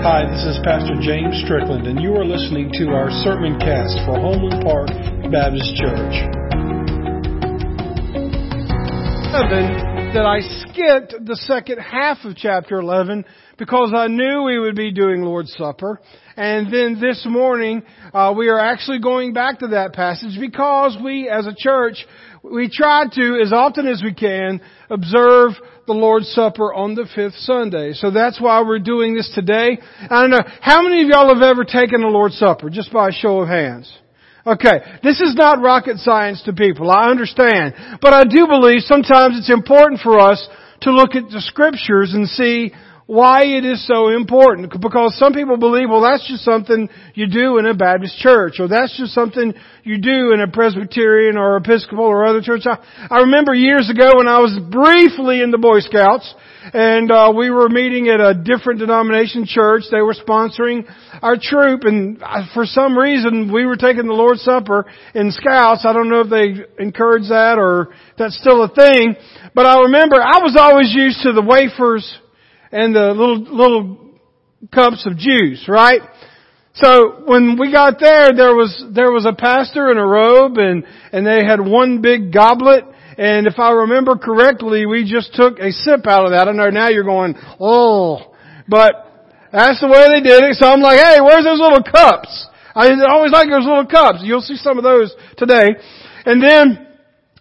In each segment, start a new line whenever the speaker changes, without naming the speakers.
Hi, this is Pastor James Strickland, and you are listening to our sermon cast for Homeland Park Baptist Church.
That I skipped the second half of chapter 11 because I knew we would be doing Lord's Supper. And then this morning, uh, we are actually going back to that passage because we, as a church, we try to, as often as we can, observe the Lord's Supper on the fifth Sunday. So that's why we're doing this today. I don't know, how many of y'all have ever taken the Lord's Supper? Just by a show of hands. Okay, this is not rocket science to people, I understand. But I do believe sometimes it's important for us to look at the scriptures and see why it is so important. Because some people believe, well, that's just something you do in a Baptist church, or that's just something you do in a Presbyterian or Episcopal or other church. I, I remember years ago when I was briefly in the Boy Scouts, and uh, we were meeting at a different denomination church. They were sponsoring our troop, and for some reason we were taking the Lord's Supper in Scouts. I don't know if they encourage that or that's still a thing, but I remember I was always used to the wafers and the little, little cups of juice, right? So when we got there, there was, there was a pastor in a robe and, and they had one big goblet. And if I remember correctly, we just took a sip out of that. I know now you're going, oh, but that's the way they did it. So I'm like, hey, where's those little cups? I always like those little cups. You'll see some of those today. And then,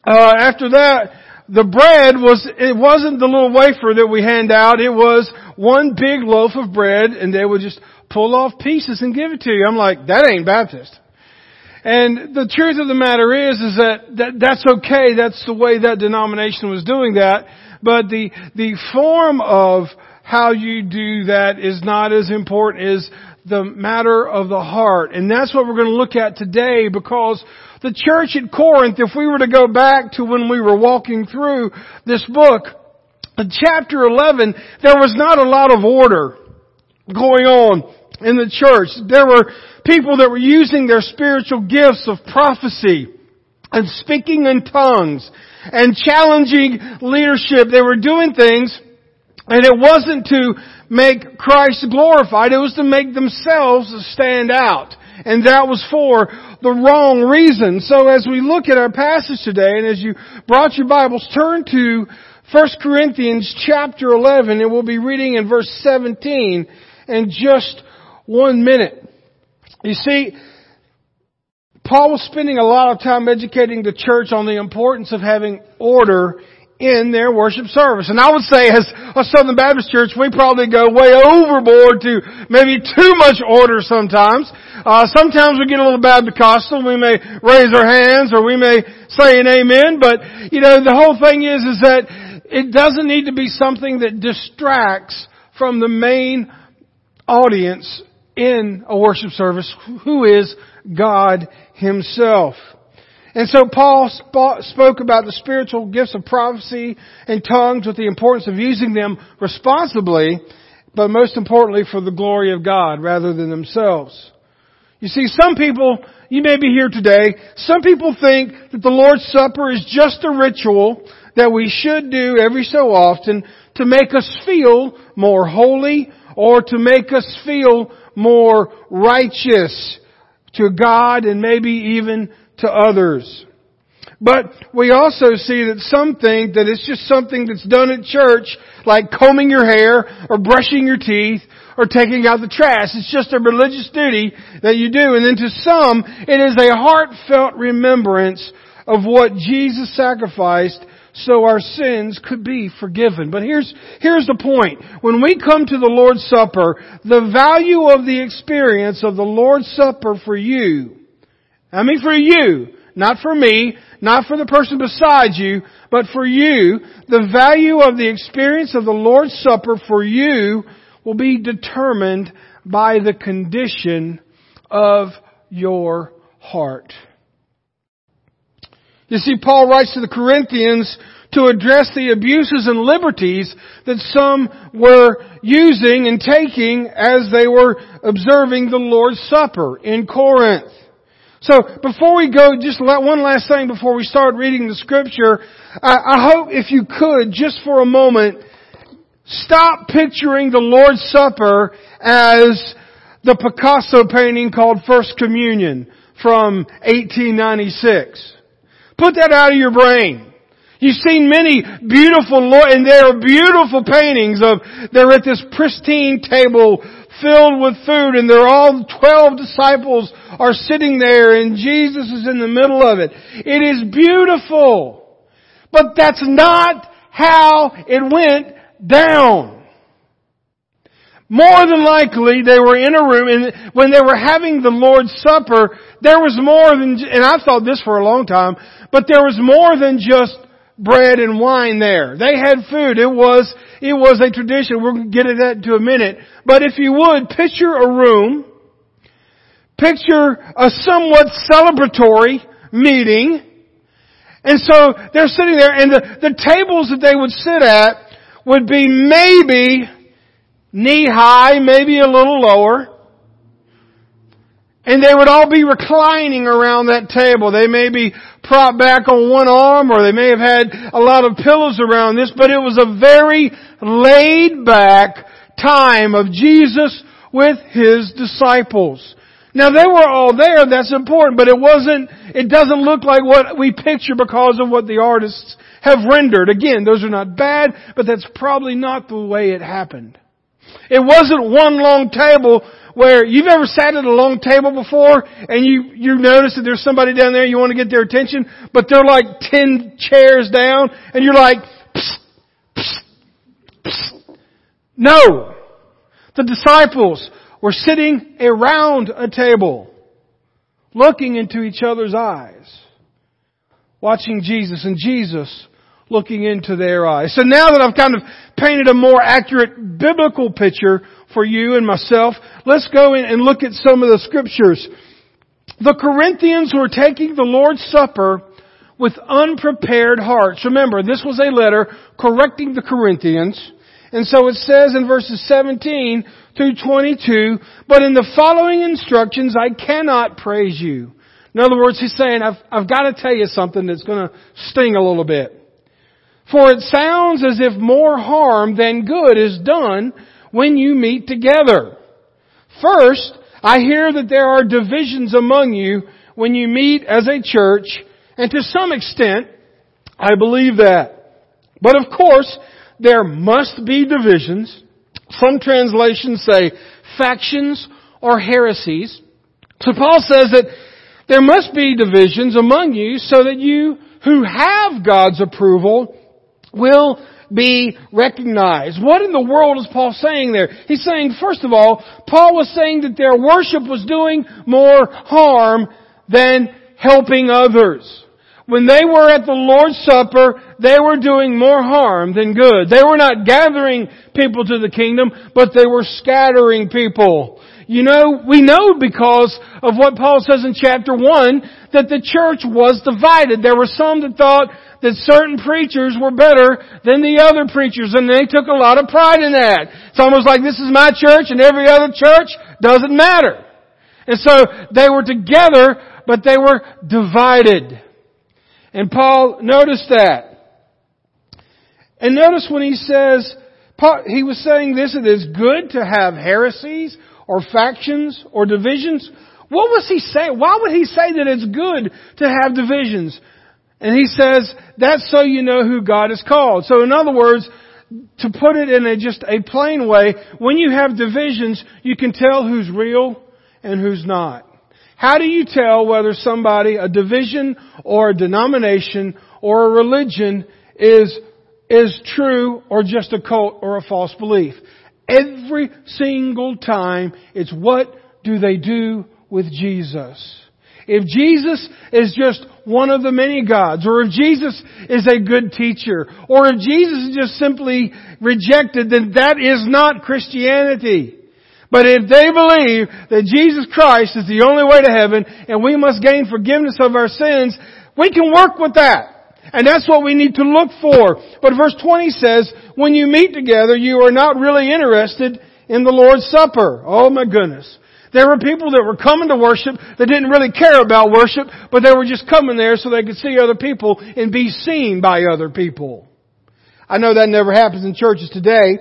uh, after that, the bread was, it wasn't the little wafer that we hand out, it was one big loaf of bread and they would just pull off pieces and give it to you. I'm like, that ain't Baptist. And the truth of the matter is, is that, that that's okay. That's the way that denomination was doing that. But the, the form of how you do that is not as important as the matter of the heart. And that's what we're going to look at today because the church at Corinth, if we were to go back to when we were walking through this book, in chapter 11, there was not a lot of order going on in the church. There were people that were using their spiritual gifts of prophecy and speaking in tongues and challenging leadership. They were doing things and it wasn't to make Christ glorified, it was to make themselves stand out. And that was for the wrong reason. So as we look at our passage today, and as you brought your Bibles, turn to 1 Corinthians chapter 11, and we'll be reading in verse 17 in just one minute. You see, Paul was spending a lot of time educating the church on the importance of having order in their worship service. And I would say as a Southern Baptist church, we probably go way overboard to maybe too much order sometimes. Uh, sometimes we get a little Baptist-costal. We may raise our hands or we may say an amen. But, you know, the whole thing is, is that it doesn't need to be something that distracts from the main audience in a worship service, who is God Himself. And so Paul spoke about the spiritual gifts of prophecy and tongues with the importance of using them responsibly, but most importantly for the glory of God rather than themselves. You see, some people, you may be here today, some people think that the Lord's Supper is just a ritual that we should do every so often to make us feel more holy or to make us feel more righteous to God and maybe even to others. But we also see that some think that it's just something that's done at church, like combing your hair, or brushing your teeth, or taking out the trash. It's just a religious duty that you do. And then to some, it is a heartfelt remembrance of what Jesus sacrificed so our sins could be forgiven. But here's, here's the point. When we come to the Lord's Supper, the value of the experience of the Lord's Supper for you I mean for you, not for me, not for the person beside you, but for you, the value of the experience of the Lord's Supper for you will be determined by the condition of your heart. You see, Paul writes to the Corinthians to address the abuses and liberties that some were using and taking as they were observing the Lord's Supper in Corinth. So before we go, just one last thing before we start reading the scripture. I, hope if you could, just for a moment, stop picturing the Lord's Supper as the Picasso painting called First Communion from 1896. Put that out of your brain. You've seen many beautiful, and there are beautiful paintings of, they're at this pristine table filled with food and they're all 12 disciples are sitting there and Jesus is in the middle of it. It is beautiful. But that's not how it went down. More than likely, they were in a room, and when they were having the Lord's Supper, there was more than, and I've thought this for a long time, but there was more than just bread and wine there. They had food. It was, it was a tradition. We'll get into that in a minute. But if you would, picture a room, picture a somewhat celebratory meeting, and so they're sitting there, and the, the tables that they would sit at would be maybe knee high, maybe a little lower. And they would all be reclining around that table. They may be propped back on one arm or they may have had a lot of pillows around this, but it was a very laid back time of Jesus with His disciples. Now they were all there, that's important, but it wasn't, it doesn't look like what we picture because of what the artists have rendered. Again, those are not bad, but that's probably not the way it happened. It wasn't one long table where you've ever sat at a long table before and you, you notice that there's somebody down there you want to get their attention, but they're like ten chairs down and you're like, psst, psst, psst. no. The disciples were sitting around a table, looking into each other's eyes, watching Jesus and Jesus looking into their eyes. So now that I've kind of painted a more accurate biblical picture for you and myself, let's go in and look at some of the scriptures. The Corinthians were taking the Lord's Supper with unprepared hearts. Remember, this was a letter correcting the Corinthians. And so it says in verses 17 through 22, but in the following instructions I cannot praise you. In other words, he's saying, I've, I've got to tell you something that's going to sting a little bit. For it sounds as if more harm than good is done when you meet together. First, I hear that there are divisions among you when you meet as a church, and to some extent, I believe that. But of course, there must be divisions. Some translations say factions or heresies. So Paul says that there must be divisions among you so that you who have God's approval will be recognized. What in the world is Paul saying there? He's saying, first of all, Paul was saying that their worship was doing more harm than helping others. When they were at the Lord's Supper, they were doing more harm than good. They were not gathering people to the kingdom, but they were scattering people. You know, we know because of what Paul says in chapter 1 that the church was divided. There were some that thought that certain preachers were better than the other preachers and they took a lot of pride in that. It's almost like this is my church and every other church doesn't matter. And so they were together, but they were divided. And Paul noticed that. And notice when he says, he was saying this, it is good to have heresies or factions or divisions. What was he saying? Why would he say that it's good to have divisions? And he says, that's so you know who God has called. So in other words, to put it in a just a plain way, when you have divisions, you can tell who's real and who's not. How do you tell whether somebody, a division or a denomination or a religion is, is true or just a cult or a false belief? Every single time, it's what do they do with Jesus? If Jesus is just one of the many gods, or if Jesus is a good teacher, or if Jesus is just simply rejected, then that is not Christianity. But if they believe that Jesus Christ is the only way to heaven and we must gain forgiveness of our sins, we can work with that. And that's what we need to look for. But verse 20 says, when you meet together, you are not really interested in the Lord's Supper. Oh my goodness. There were people that were coming to worship that didn't really care about worship, but they were just coming there so they could see other people and be seen by other people. I know that never happens in churches today.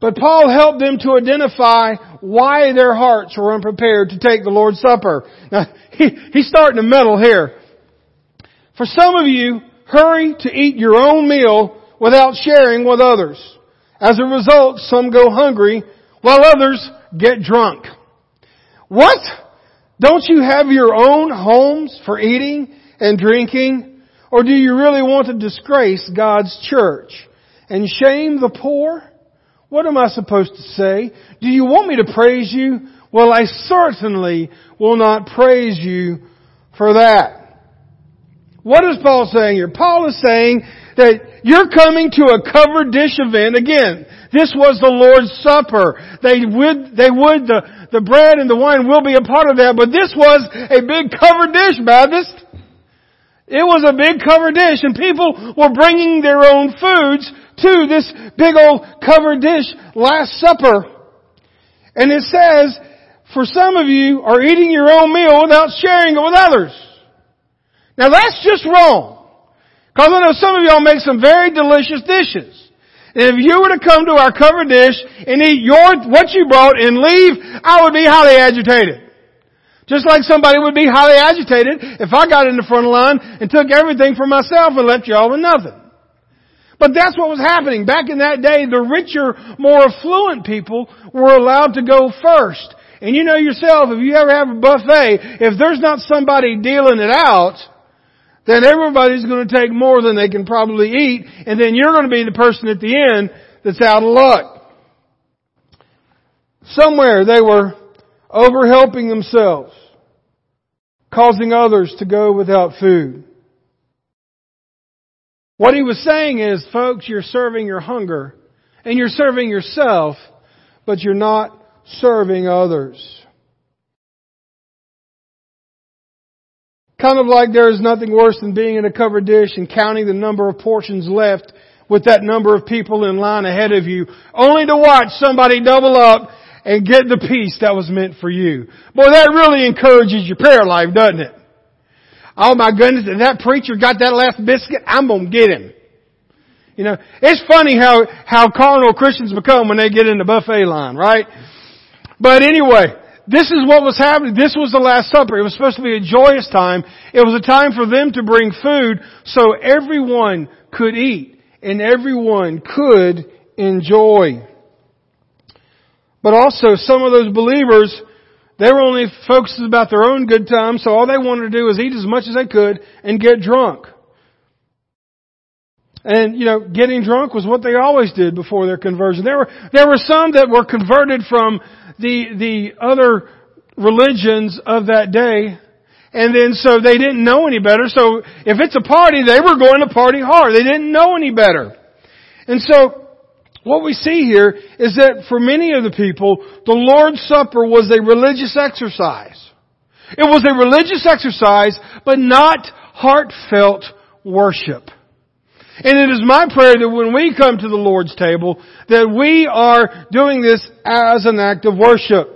But Paul helped them to identify why their hearts were unprepared to take the Lord's Supper. Now, he, he's starting to meddle here. For some of you, hurry to eat your own meal without sharing with others. As a result, some go hungry while others get drunk. What? Don't you have your own homes for eating and drinking? Or do you really want to disgrace God's church and shame the poor? What am I supposed to say? Do you want me to praise you? Well, I certainly will not praise you for that. What is Paul saying here? Paul is saying that you're coming to a covered dish event again. This was the Lord's Supper. They would, they would, the, the bread and the wine will be a part of that, but this was a big covered dish, Baptist. It was a big covered dish and people were bringing their own foods to this big old covered dish, Last Supper. And it says, for some of you are eating your own meal without sharing it with others. Now that's just wrong. Cause I know some of y'all make some very delicious dishes. And if you were to come to our covered dish and eat your, what you brought and leave, I would be highly agitated. Just like somebody would be highly agitated if I got in the front line and took everything for myself and left y'all with nothing. But that's what was happening. Back in that day, the richer, more affluent people were allowed to go first. And you know yourself, if you ever have a buffet, if there's not somebody dealing it out, then everybody's going to take more than they can probably eat, and then you're going to be the person at the end that's out of luck. Somewhere they were overhelping themselves, causing others to go without food. What he was saying is, folks, you're serving your hunger and you're serving yourself, but you're not serving others. Kind of like there is nothing worse than being in a covered dish and counting the number of portions left with that number of people in line ahead of you, only to watch somebody double up and get the piece that was meant for you. Boy, that really encourages your prayer life, doesn't it? Oh my goodness, if that preacher got that last biscuit, I'm gonna get him. You know, it's funny how, how carnal Christians become when they get in the buffet line, right? But anyway, this is what was happening. This was the Last Supper. It was supposed to be a joyous time. It was a time for them to bring food so everyone could eat and everyone could enjoy. But also some of those believers they were only focused about their own good time, so all they wanted to do was eat as much as they could and get drunk. And, you know, getting drunk was what they always did before their conversion. There were, there were some that were converted from the, the other religions of that day. And then so they didn't know any better. So if it's a party, they were going to party hard. They didn't know any better. And so what we see here is that for many of the people, the Lord's Supper was a religious exercise. It was a religious exercise, but not heartfelt worship. And it is my prayer that when we come to the Lord's table, that we are doing this as an act of worship.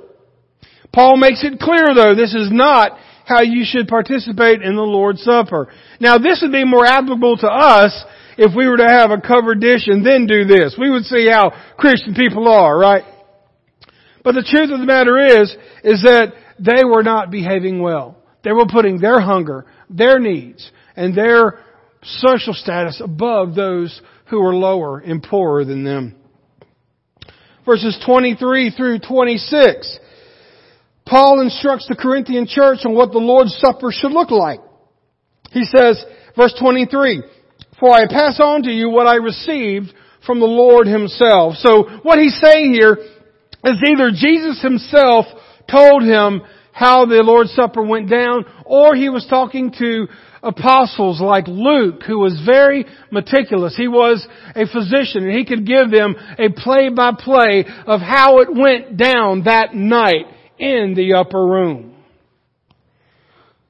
Paul makes it clear though, this is not how you should participate in the Lord's Supper. Now this would be more applicable to us if we were to have a covered dish and then do this. We would see how Christian people are, right? But the truth of the matter is, is that they were not behaving well. They were putting their hunger, their needs, and their social status above those who are lower and poorer than them. Verses 23 through 26. Paul instructs the Corinthian church on what the Lord's Supper should look like. He says, verse 23, for I pass on to you what I received from the Lord Himself. So what he's saying here is either Jesus Himself told him how the Lord's Supper went down, or he was talking to apostles like Luke, who was very meticulous. He was a physician and he could give them a play by play of how it went down that night in the upper room.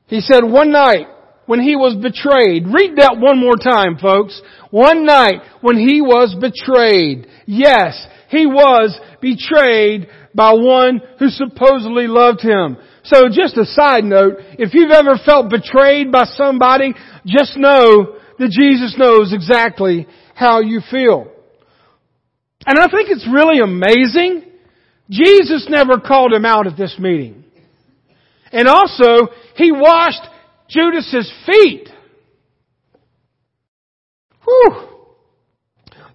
He said one night, when he was betrayed. Read that one more time, folks. One night when he was betrayed. Yes, he was betrayed by one who supposedly loved him. So just a side note, if you've ever felt betrayed by somebody, just know that Jesus knows exactly how you feel. And I think it's really amazing. Jesus never called him out at this meeting. And also, he washed Judas's feet. Whew.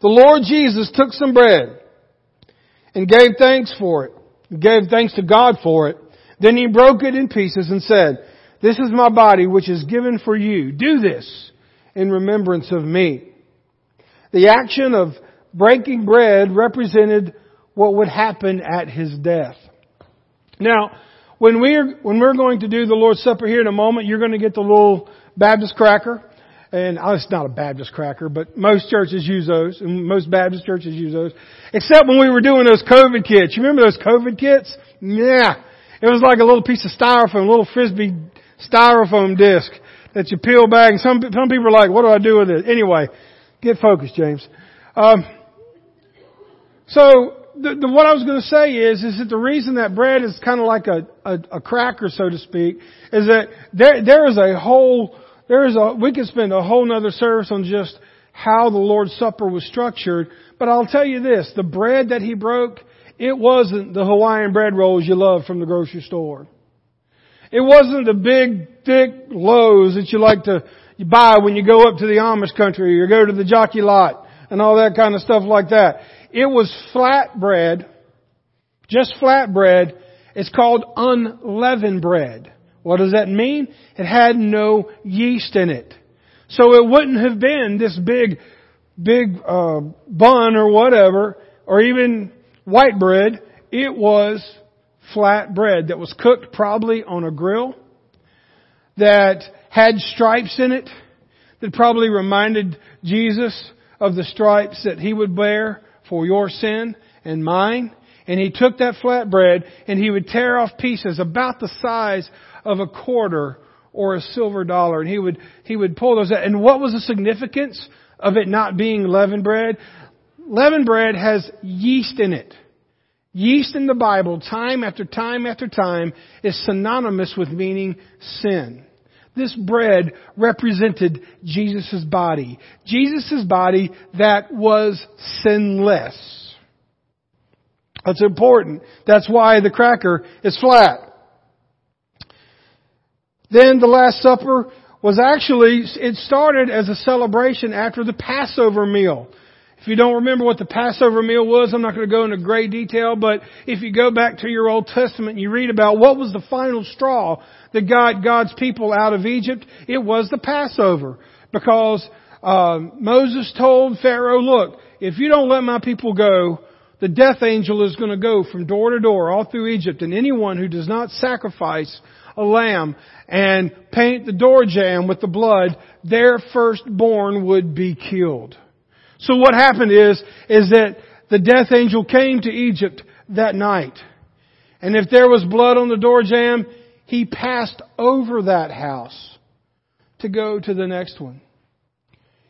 The Lord Jesus took some bread and gave thanks for it. Gave thanks to God for it. Then he broke it in pieces and said, This is my body which is given for you. Do this in remembrance of me. The action of breaking bread represented what would happen at his death. Now, when we're, when we're going to do the Lord's Supper here in a moment, you're going to get the little Baptist cracker. And oh, it's not a Baptist cracker, but most churches use those, and most Baptist churches use those. Except when we were doing those COVID kits. You remember those COVID kits? Yeah. It was like a little piece of styrofoam, a little frisbee styrofoam disc that you peel back. And some, some people are like, what do I do with it? Anyway, get focused, James. Um, so the, the, what I was going to say is, is that the reason that bread is kind of like a, a, a cracker, so to speak, is that there, there is a whole, there is a, we could spend a whole nother service on just how the Lord's Supper was structured. But I'll tell you this, the bread that he broke, it wasn't the Hawaiian bread rolls you love from the grocery store. It wasn't the big, thick loaves that you like to buy when you go up to the Amish country or go to the jockey lot and all that kind of stuff like that. It was flat bread, just flat bread. It's called unleavened bread. What does that mean? It had no yeast in it. So it wouldn't have been this big, big uh, bun or whatever, or even white bread. It was flat bread that was cooked probably on a grill, that had stripes in it, that probably reminded Jesus of the stripes that he would bear for your sin and mine. And he took that flat bread and he would tear off pieces about the size of a quarter or a silver dollar. And he would, he would pull those out. And what was the significance of it not being leavened bread? Leavened bread has yeast in it. Yeast in the Bible, time after time after time, is synonymous with meaning sin. This bread represented Jesus' body. Jesus' body that was sinless. That's important. That's why the cracker is flat. Then the Last Supper was actually, it started as a celebration after the Passover meal. If you don't remember what the Passover meal was, I'm not going to go into great detail, but if you go back to your Old Testament and you read about what was the final straw that got God's people out of Egypt, it was the Passover. Because uh, Moses told Pharaoh, look, if you don't let my people go, the death angel is going to go from door to door all through Egypt, and anyone who does not sacrifice a lamb and paint the door jamb with the blood, their firstborn would be killed. So what happened is, is that the death angel came to Egypt that night. And if there was blood on the door jamb, he passed over that house to go to the next one.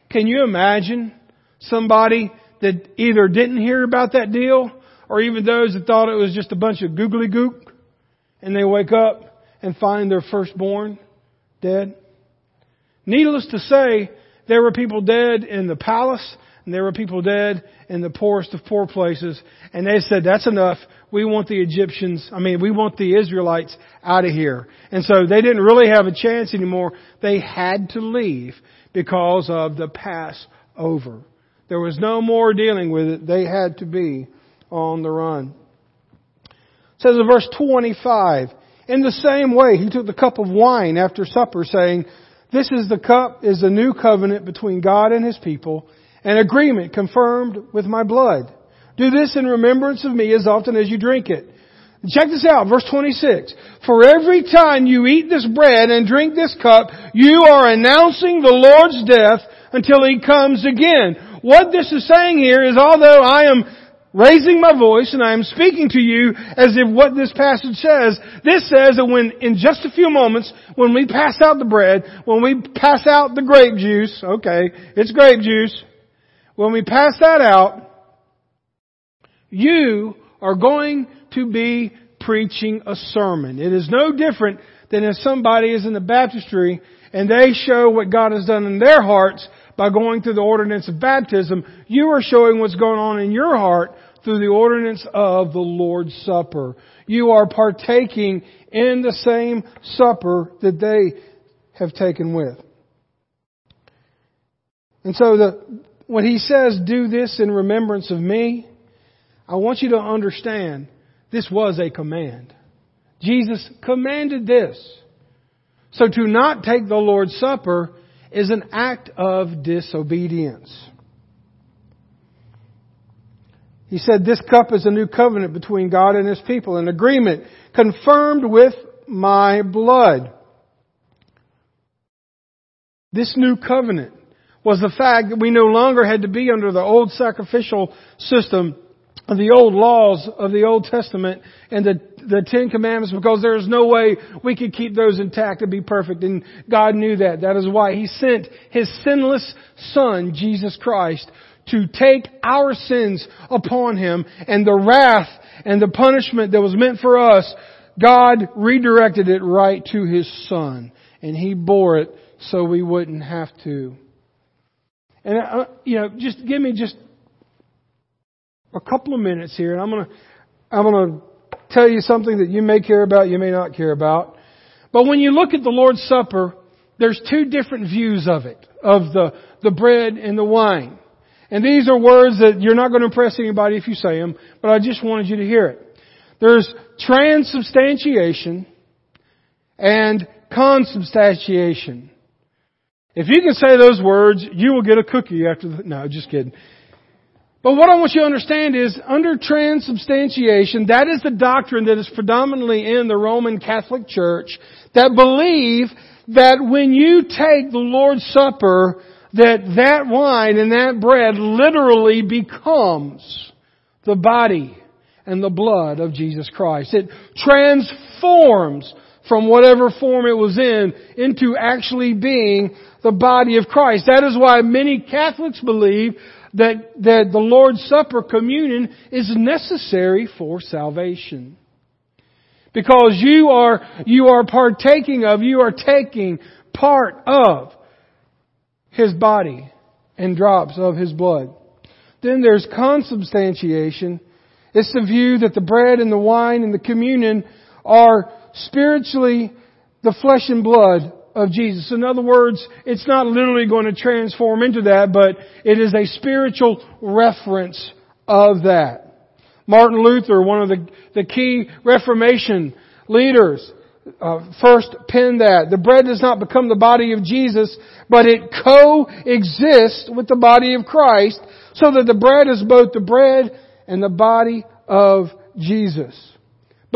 Can you imagine somebody that either didn't hear about that deal or even those that thought it was just a bunch of googly gook and they wake up and find their firstborn dead? Needless to say, there were people dead in the palace and there were people dead in the poorest of poor places. And they said, that's enough. We want the Egyptians, I mean, we want the Israelites out of here. And so they didn't really have a chance anymore. They had to leave because of the Passover. There was no more dealing with it. They had to be on the run. It says in verse 25, in the same way, he took the cup of wine after supper saying, this is the cup, is the new covenant between God and His people an agreement confirmed with my blood. Do this in remembrance of me as often as you drink it. Check this out, verse 26. For every time you eat this bread and drink this cup, you are announcing the Lord's death until He comes again. What this is saying here is although I am raising my voice and I am speaking to you as if what this passage says, this says that when, in just a few moments, when we pass out the bread, when we pass out the grape juice, okay, it's grape juice, when we pass that out, you are going to be preaching a sermon. It is no different than if somebody is in the baptistry and they show what God has done in their hearts by going through the ordinance of baptism. You are showing what's going on in your heart through the ordinance of the Lord's Supper. You are partaking in the same supper that they have taken with. And so the, when he says, do this in remembrance of me, I want you to understand this was a command. Jesus commanded this. So to not take the Lord's Supper is an act of disobedience. He said, This cup is a new covenant between God and His people, an agreement confirmed with my blood. This new covenant was the fact that we no longer had to be under the old sacrificial system of the old laws of the Old Testament and the, the Ten Commandments because there is no way we could keep those intact and be perfect. And God knew that. That is why He sent His sinless Son, Jesus Christ, to take our sins upon Him and the wrath and the punishment that was meant for us, God redirected it right to His Son. And He bore it so we wouldn't have to. And, uh, you know, just give me just a couple of minutes here and I'm going to, I'm going to tell you something that you may care about, you may not care about. But when you look at the Lord's Supper, there's two different views of it, of the, the bread and the wine. And these are words that you're not going to impress anybody if you say them, but I just wanted you to hear it. There's transubstantiation and consubstantiation. If you can say those words, you will get a cookie after the, no, just kidding. But what I want you to understand is, under transubstantiation, that is the doctrine that is predominantly in the Roman Catholic Church that believe that when you take the Lord's Supper, that that wine and that bread literally becomes the body and the blood of Jesus Christ. It transforms from whatever form it was in into actually being the body of Christ. That is why many Catholics believe that, that the Lord's Supper communion is necessary for salvation. Because you are, you are partaking of, you are taking part of his body and drops of his blood. Then there's consubstantiation. It's the view that the bread and the wine and the communion are spiritually the flesh and blood of Jesus. In other words, it's not literally going to transform into that, but it is a spiritual reference of that. Martin Luther, one of the, the key Reformation leaders, uh, first penned that. The bread does not become the body of Jesus, but it coexists with the body of Christ, so that the bread is both the bread and the body of Jesus.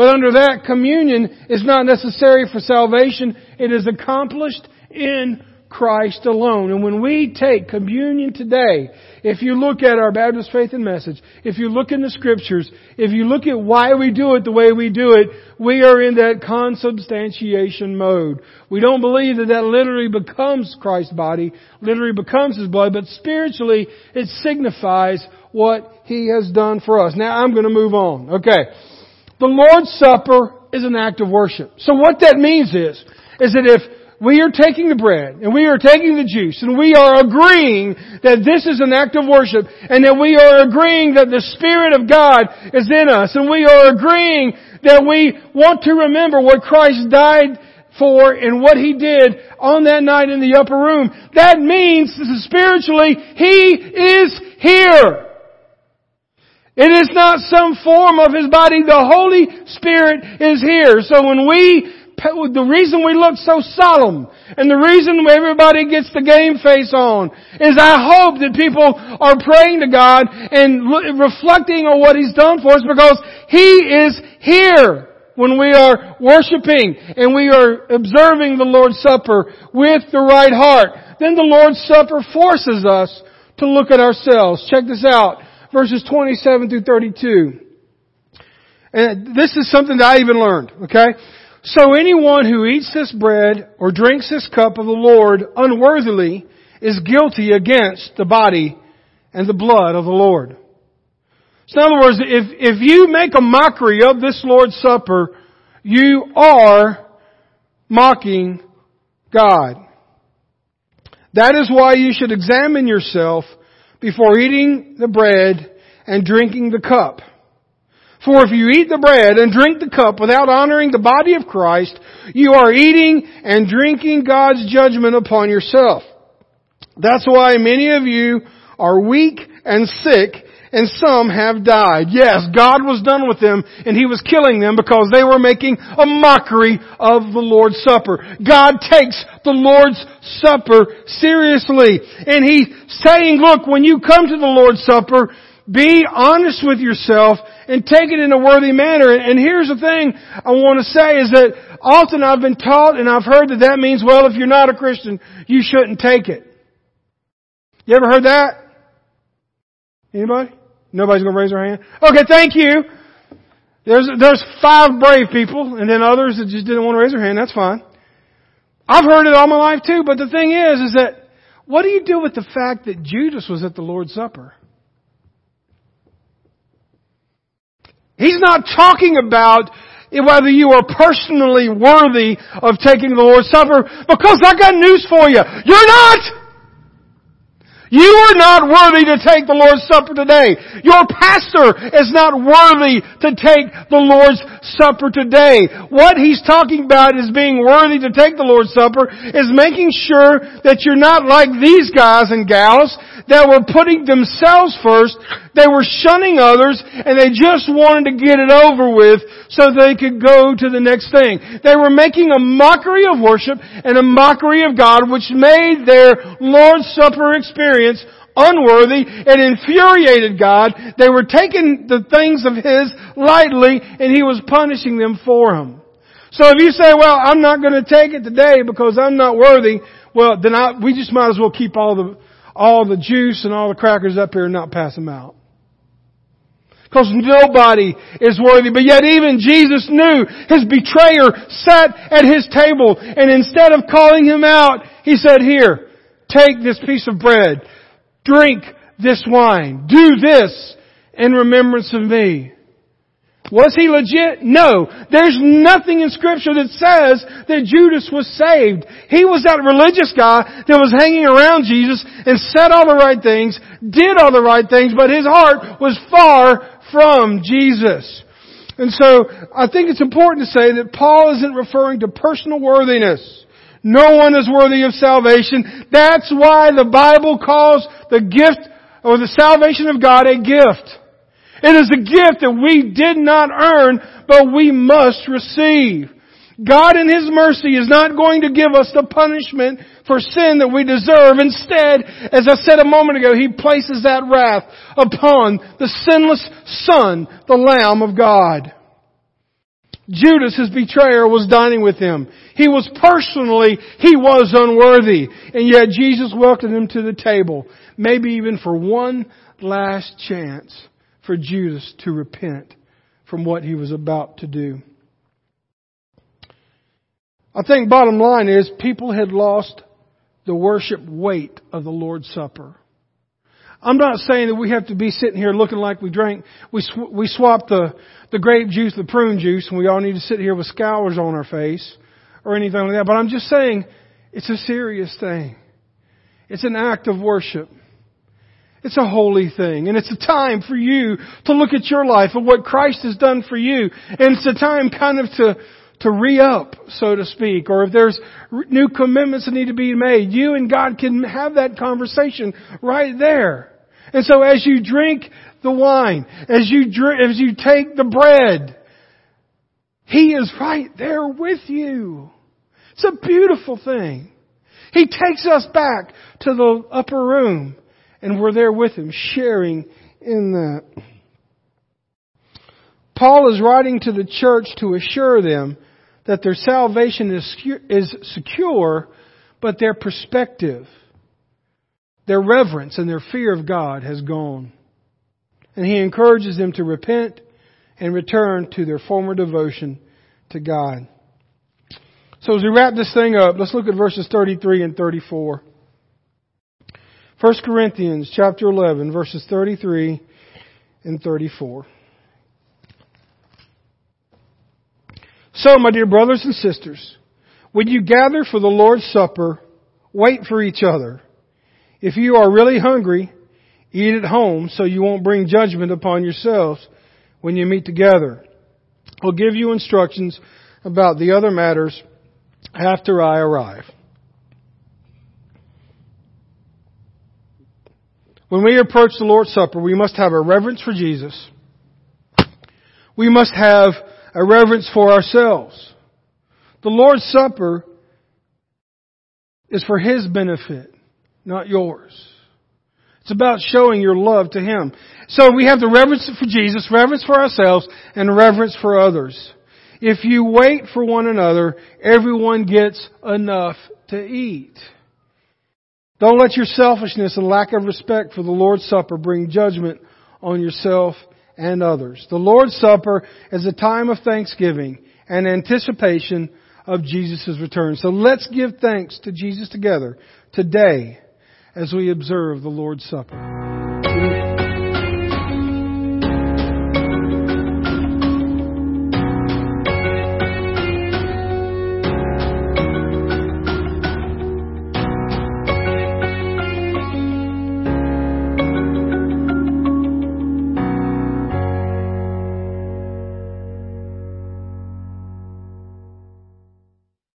But under that, communion is not necessary for salvation. It is accomplished in Christ alone. And when we take communion today, if you look at our Baptist Faith and Message, if you look in the scriptures, if you look at why we do it the way we do it, we are in that consubstantiation mode. We don't believe that that literally becomes Christ's body, literally becomes His blood, but spiritually it signifies what He has done for us. Now I'm going to move on. Okay. The Lord's Supper is an act of worship. So what that means is, is that if we are taking the bread and we are taking the juice and we are agreeing that this is an act of worship and that we are agreeing that the Spirit of God is in us and we are agreeing that we want to remember what Christ died for and what He did on that night in the upper room. That means spiritually He is here. It is not some form of His body. The Holy Spirit is here. So when we, the reason we look so solemn and the reason everybody gets the game face on is I hope that people are praying to God and reflecting on what He's done for us because He is here when we are worshiping and we are observing the Lord's Supper with the right heart. Then the Lord's Supper forces us to look at ourselves. Check this out verses 27 through 32. And this is something that I even learned, okay? So anyone who eats this bread or drinks this cup of the Lord unworthily is guilty against the body and the blood of the Lord. So in other words, if, if you make a mockery of this Lord's Supper, you are mocking God. That is why you should examine yourself before eating the bread and drinking the cup. For if you eat the bread and drink the cup without honoring the body of Christ, you are eating and drinking God's judgment upon yourself. That's why many of you are weak and sick and some have died. Yes, God was done with them and He was killing them because they were making a mockery of the Lord's Supper. God takes the Lord's Supper seriously. And He's saying, look, when you come to the Lord's Supper, be honest with yourself and take it in a worthy manner. And here's the thing I want to say is that often I've been taught and I've heard that that means, well, if you're not a Christian, you shouldn't take it. You ever heard that? Anybody? Nobody's going to raise their hand? Okay, thank you. There's, there's five brave people and then others that just didn't want to raise their hand. That's fine. I've heard it all my life too, but the thing is, is that what do you do with the fact that Judas was at the Lord's Supper? He's not talking about whether you are personally worthy of taking the Lord's Supper because I got news for you. You're not! You are not worthy to take the Lord's Supper today. Your pastor is not worthy to take the Lord's Supper today. What he's talking about is being worthy to take the Lord's Supper is making sure that you're not like these guys and gals that were putting themselves first. They were shunning others and they just wanted to get it over with so they could go to the next thing. They were making a mockery of worship and a mockery of God which made their Lord's Supper experience experience unworthy. and infuriated God. They were taking the things of His lightly and He was punishing them for them. So if you say, well, I'm not going to take it today because I'm not worthy, well, then I, we just might as well keep all the, all the juice and all the crackers up here and not pass them out. Because nobody is worthy. But yet even Jesus knew his betrayer sat at his table and instead of calling him out, he said, here, Take this piece of bread. Drink this wine. Do this in remembrance of me. Was he legit? No. There's nothing in scripture that says that Judas was saved. He was that religious guy that was hanging around Jesus and said all the right things, did all the right things, but his heart was far from Jesus. And so, I think it's important to say that Paul isn't referring to personal worthiness. No one is worthy of salvation. That's why the Bible calls the gift or the salvation of God a gift. It is a gift that we did not earn, but we must receive. God in His mercy is not going to give us the punishment for sin that we deserve. Instead, as I said a moment ago, He places that wrath upon the sinless Son, the Lamb of God. Judas, his betrayer, was dining with him. He was personally, he was unworthy. And yet Jesus welcomed him to the table, maybe even for one last chance for Judas to repent from what he was about to do. I think bottom line is people had lost the worship weight of the Lord's Supper. I'm not saying that we have to be sitting here looking like we drank, we, sw- we swapped the, the grape juice, the prune juice, and we all need to sit here with scours on our face or anything like that. But I'm just saying it's a serious thing. It's an act of worship. It's a holy thing. And it's a time for you to look at your life and what Christ has done for you. And it's a time kind of to, to re-up, so to speak, or if there's new commitments that need to be made, you and God can have that conversation right there. And so as you drink the wine, as you drink, as you take the bread, He is right there with you. It's a beautiful thing. He takes us back to the upper room and we're there with Him, sharing in that. Paul is writing to the church to assure them that their salvation is, is secure, but their perspective their reverence and their fear of God has gone. And he encourages them to repent and return to their former devotion to God. So as we wrap this thing up, let's look at verses 33 and 34. 1 Corinthians chapter 11 verses 33 and 34. So, my dear brothers and sisters, when you gather for the Lord's Supper, Wait for each other. If you are really hungry, eat at home so you won't bring judgment upon yourselves when you meet together. I'll give you instructions about the other matters after I arrive. When we approach the Lord's Supper, we must have a reverence for Jesus. We must have a reverence for ourselves. The Lord's Supper is for His benefit, not yours. It's about showing your love to Him. So we have the reverence for Jesus, reverence for ourselves, and reverence for others. If you wait for one another, everyone gets enough to eat. Don't let your selfishness and lack of respect for the Lord's Supper bring judgment on yourself and others. The Lord's Supper is a time of thanksgiving and anticipation of Jesus' return. So let's give thanks to Jesus together today as we observe the Lord's Supper.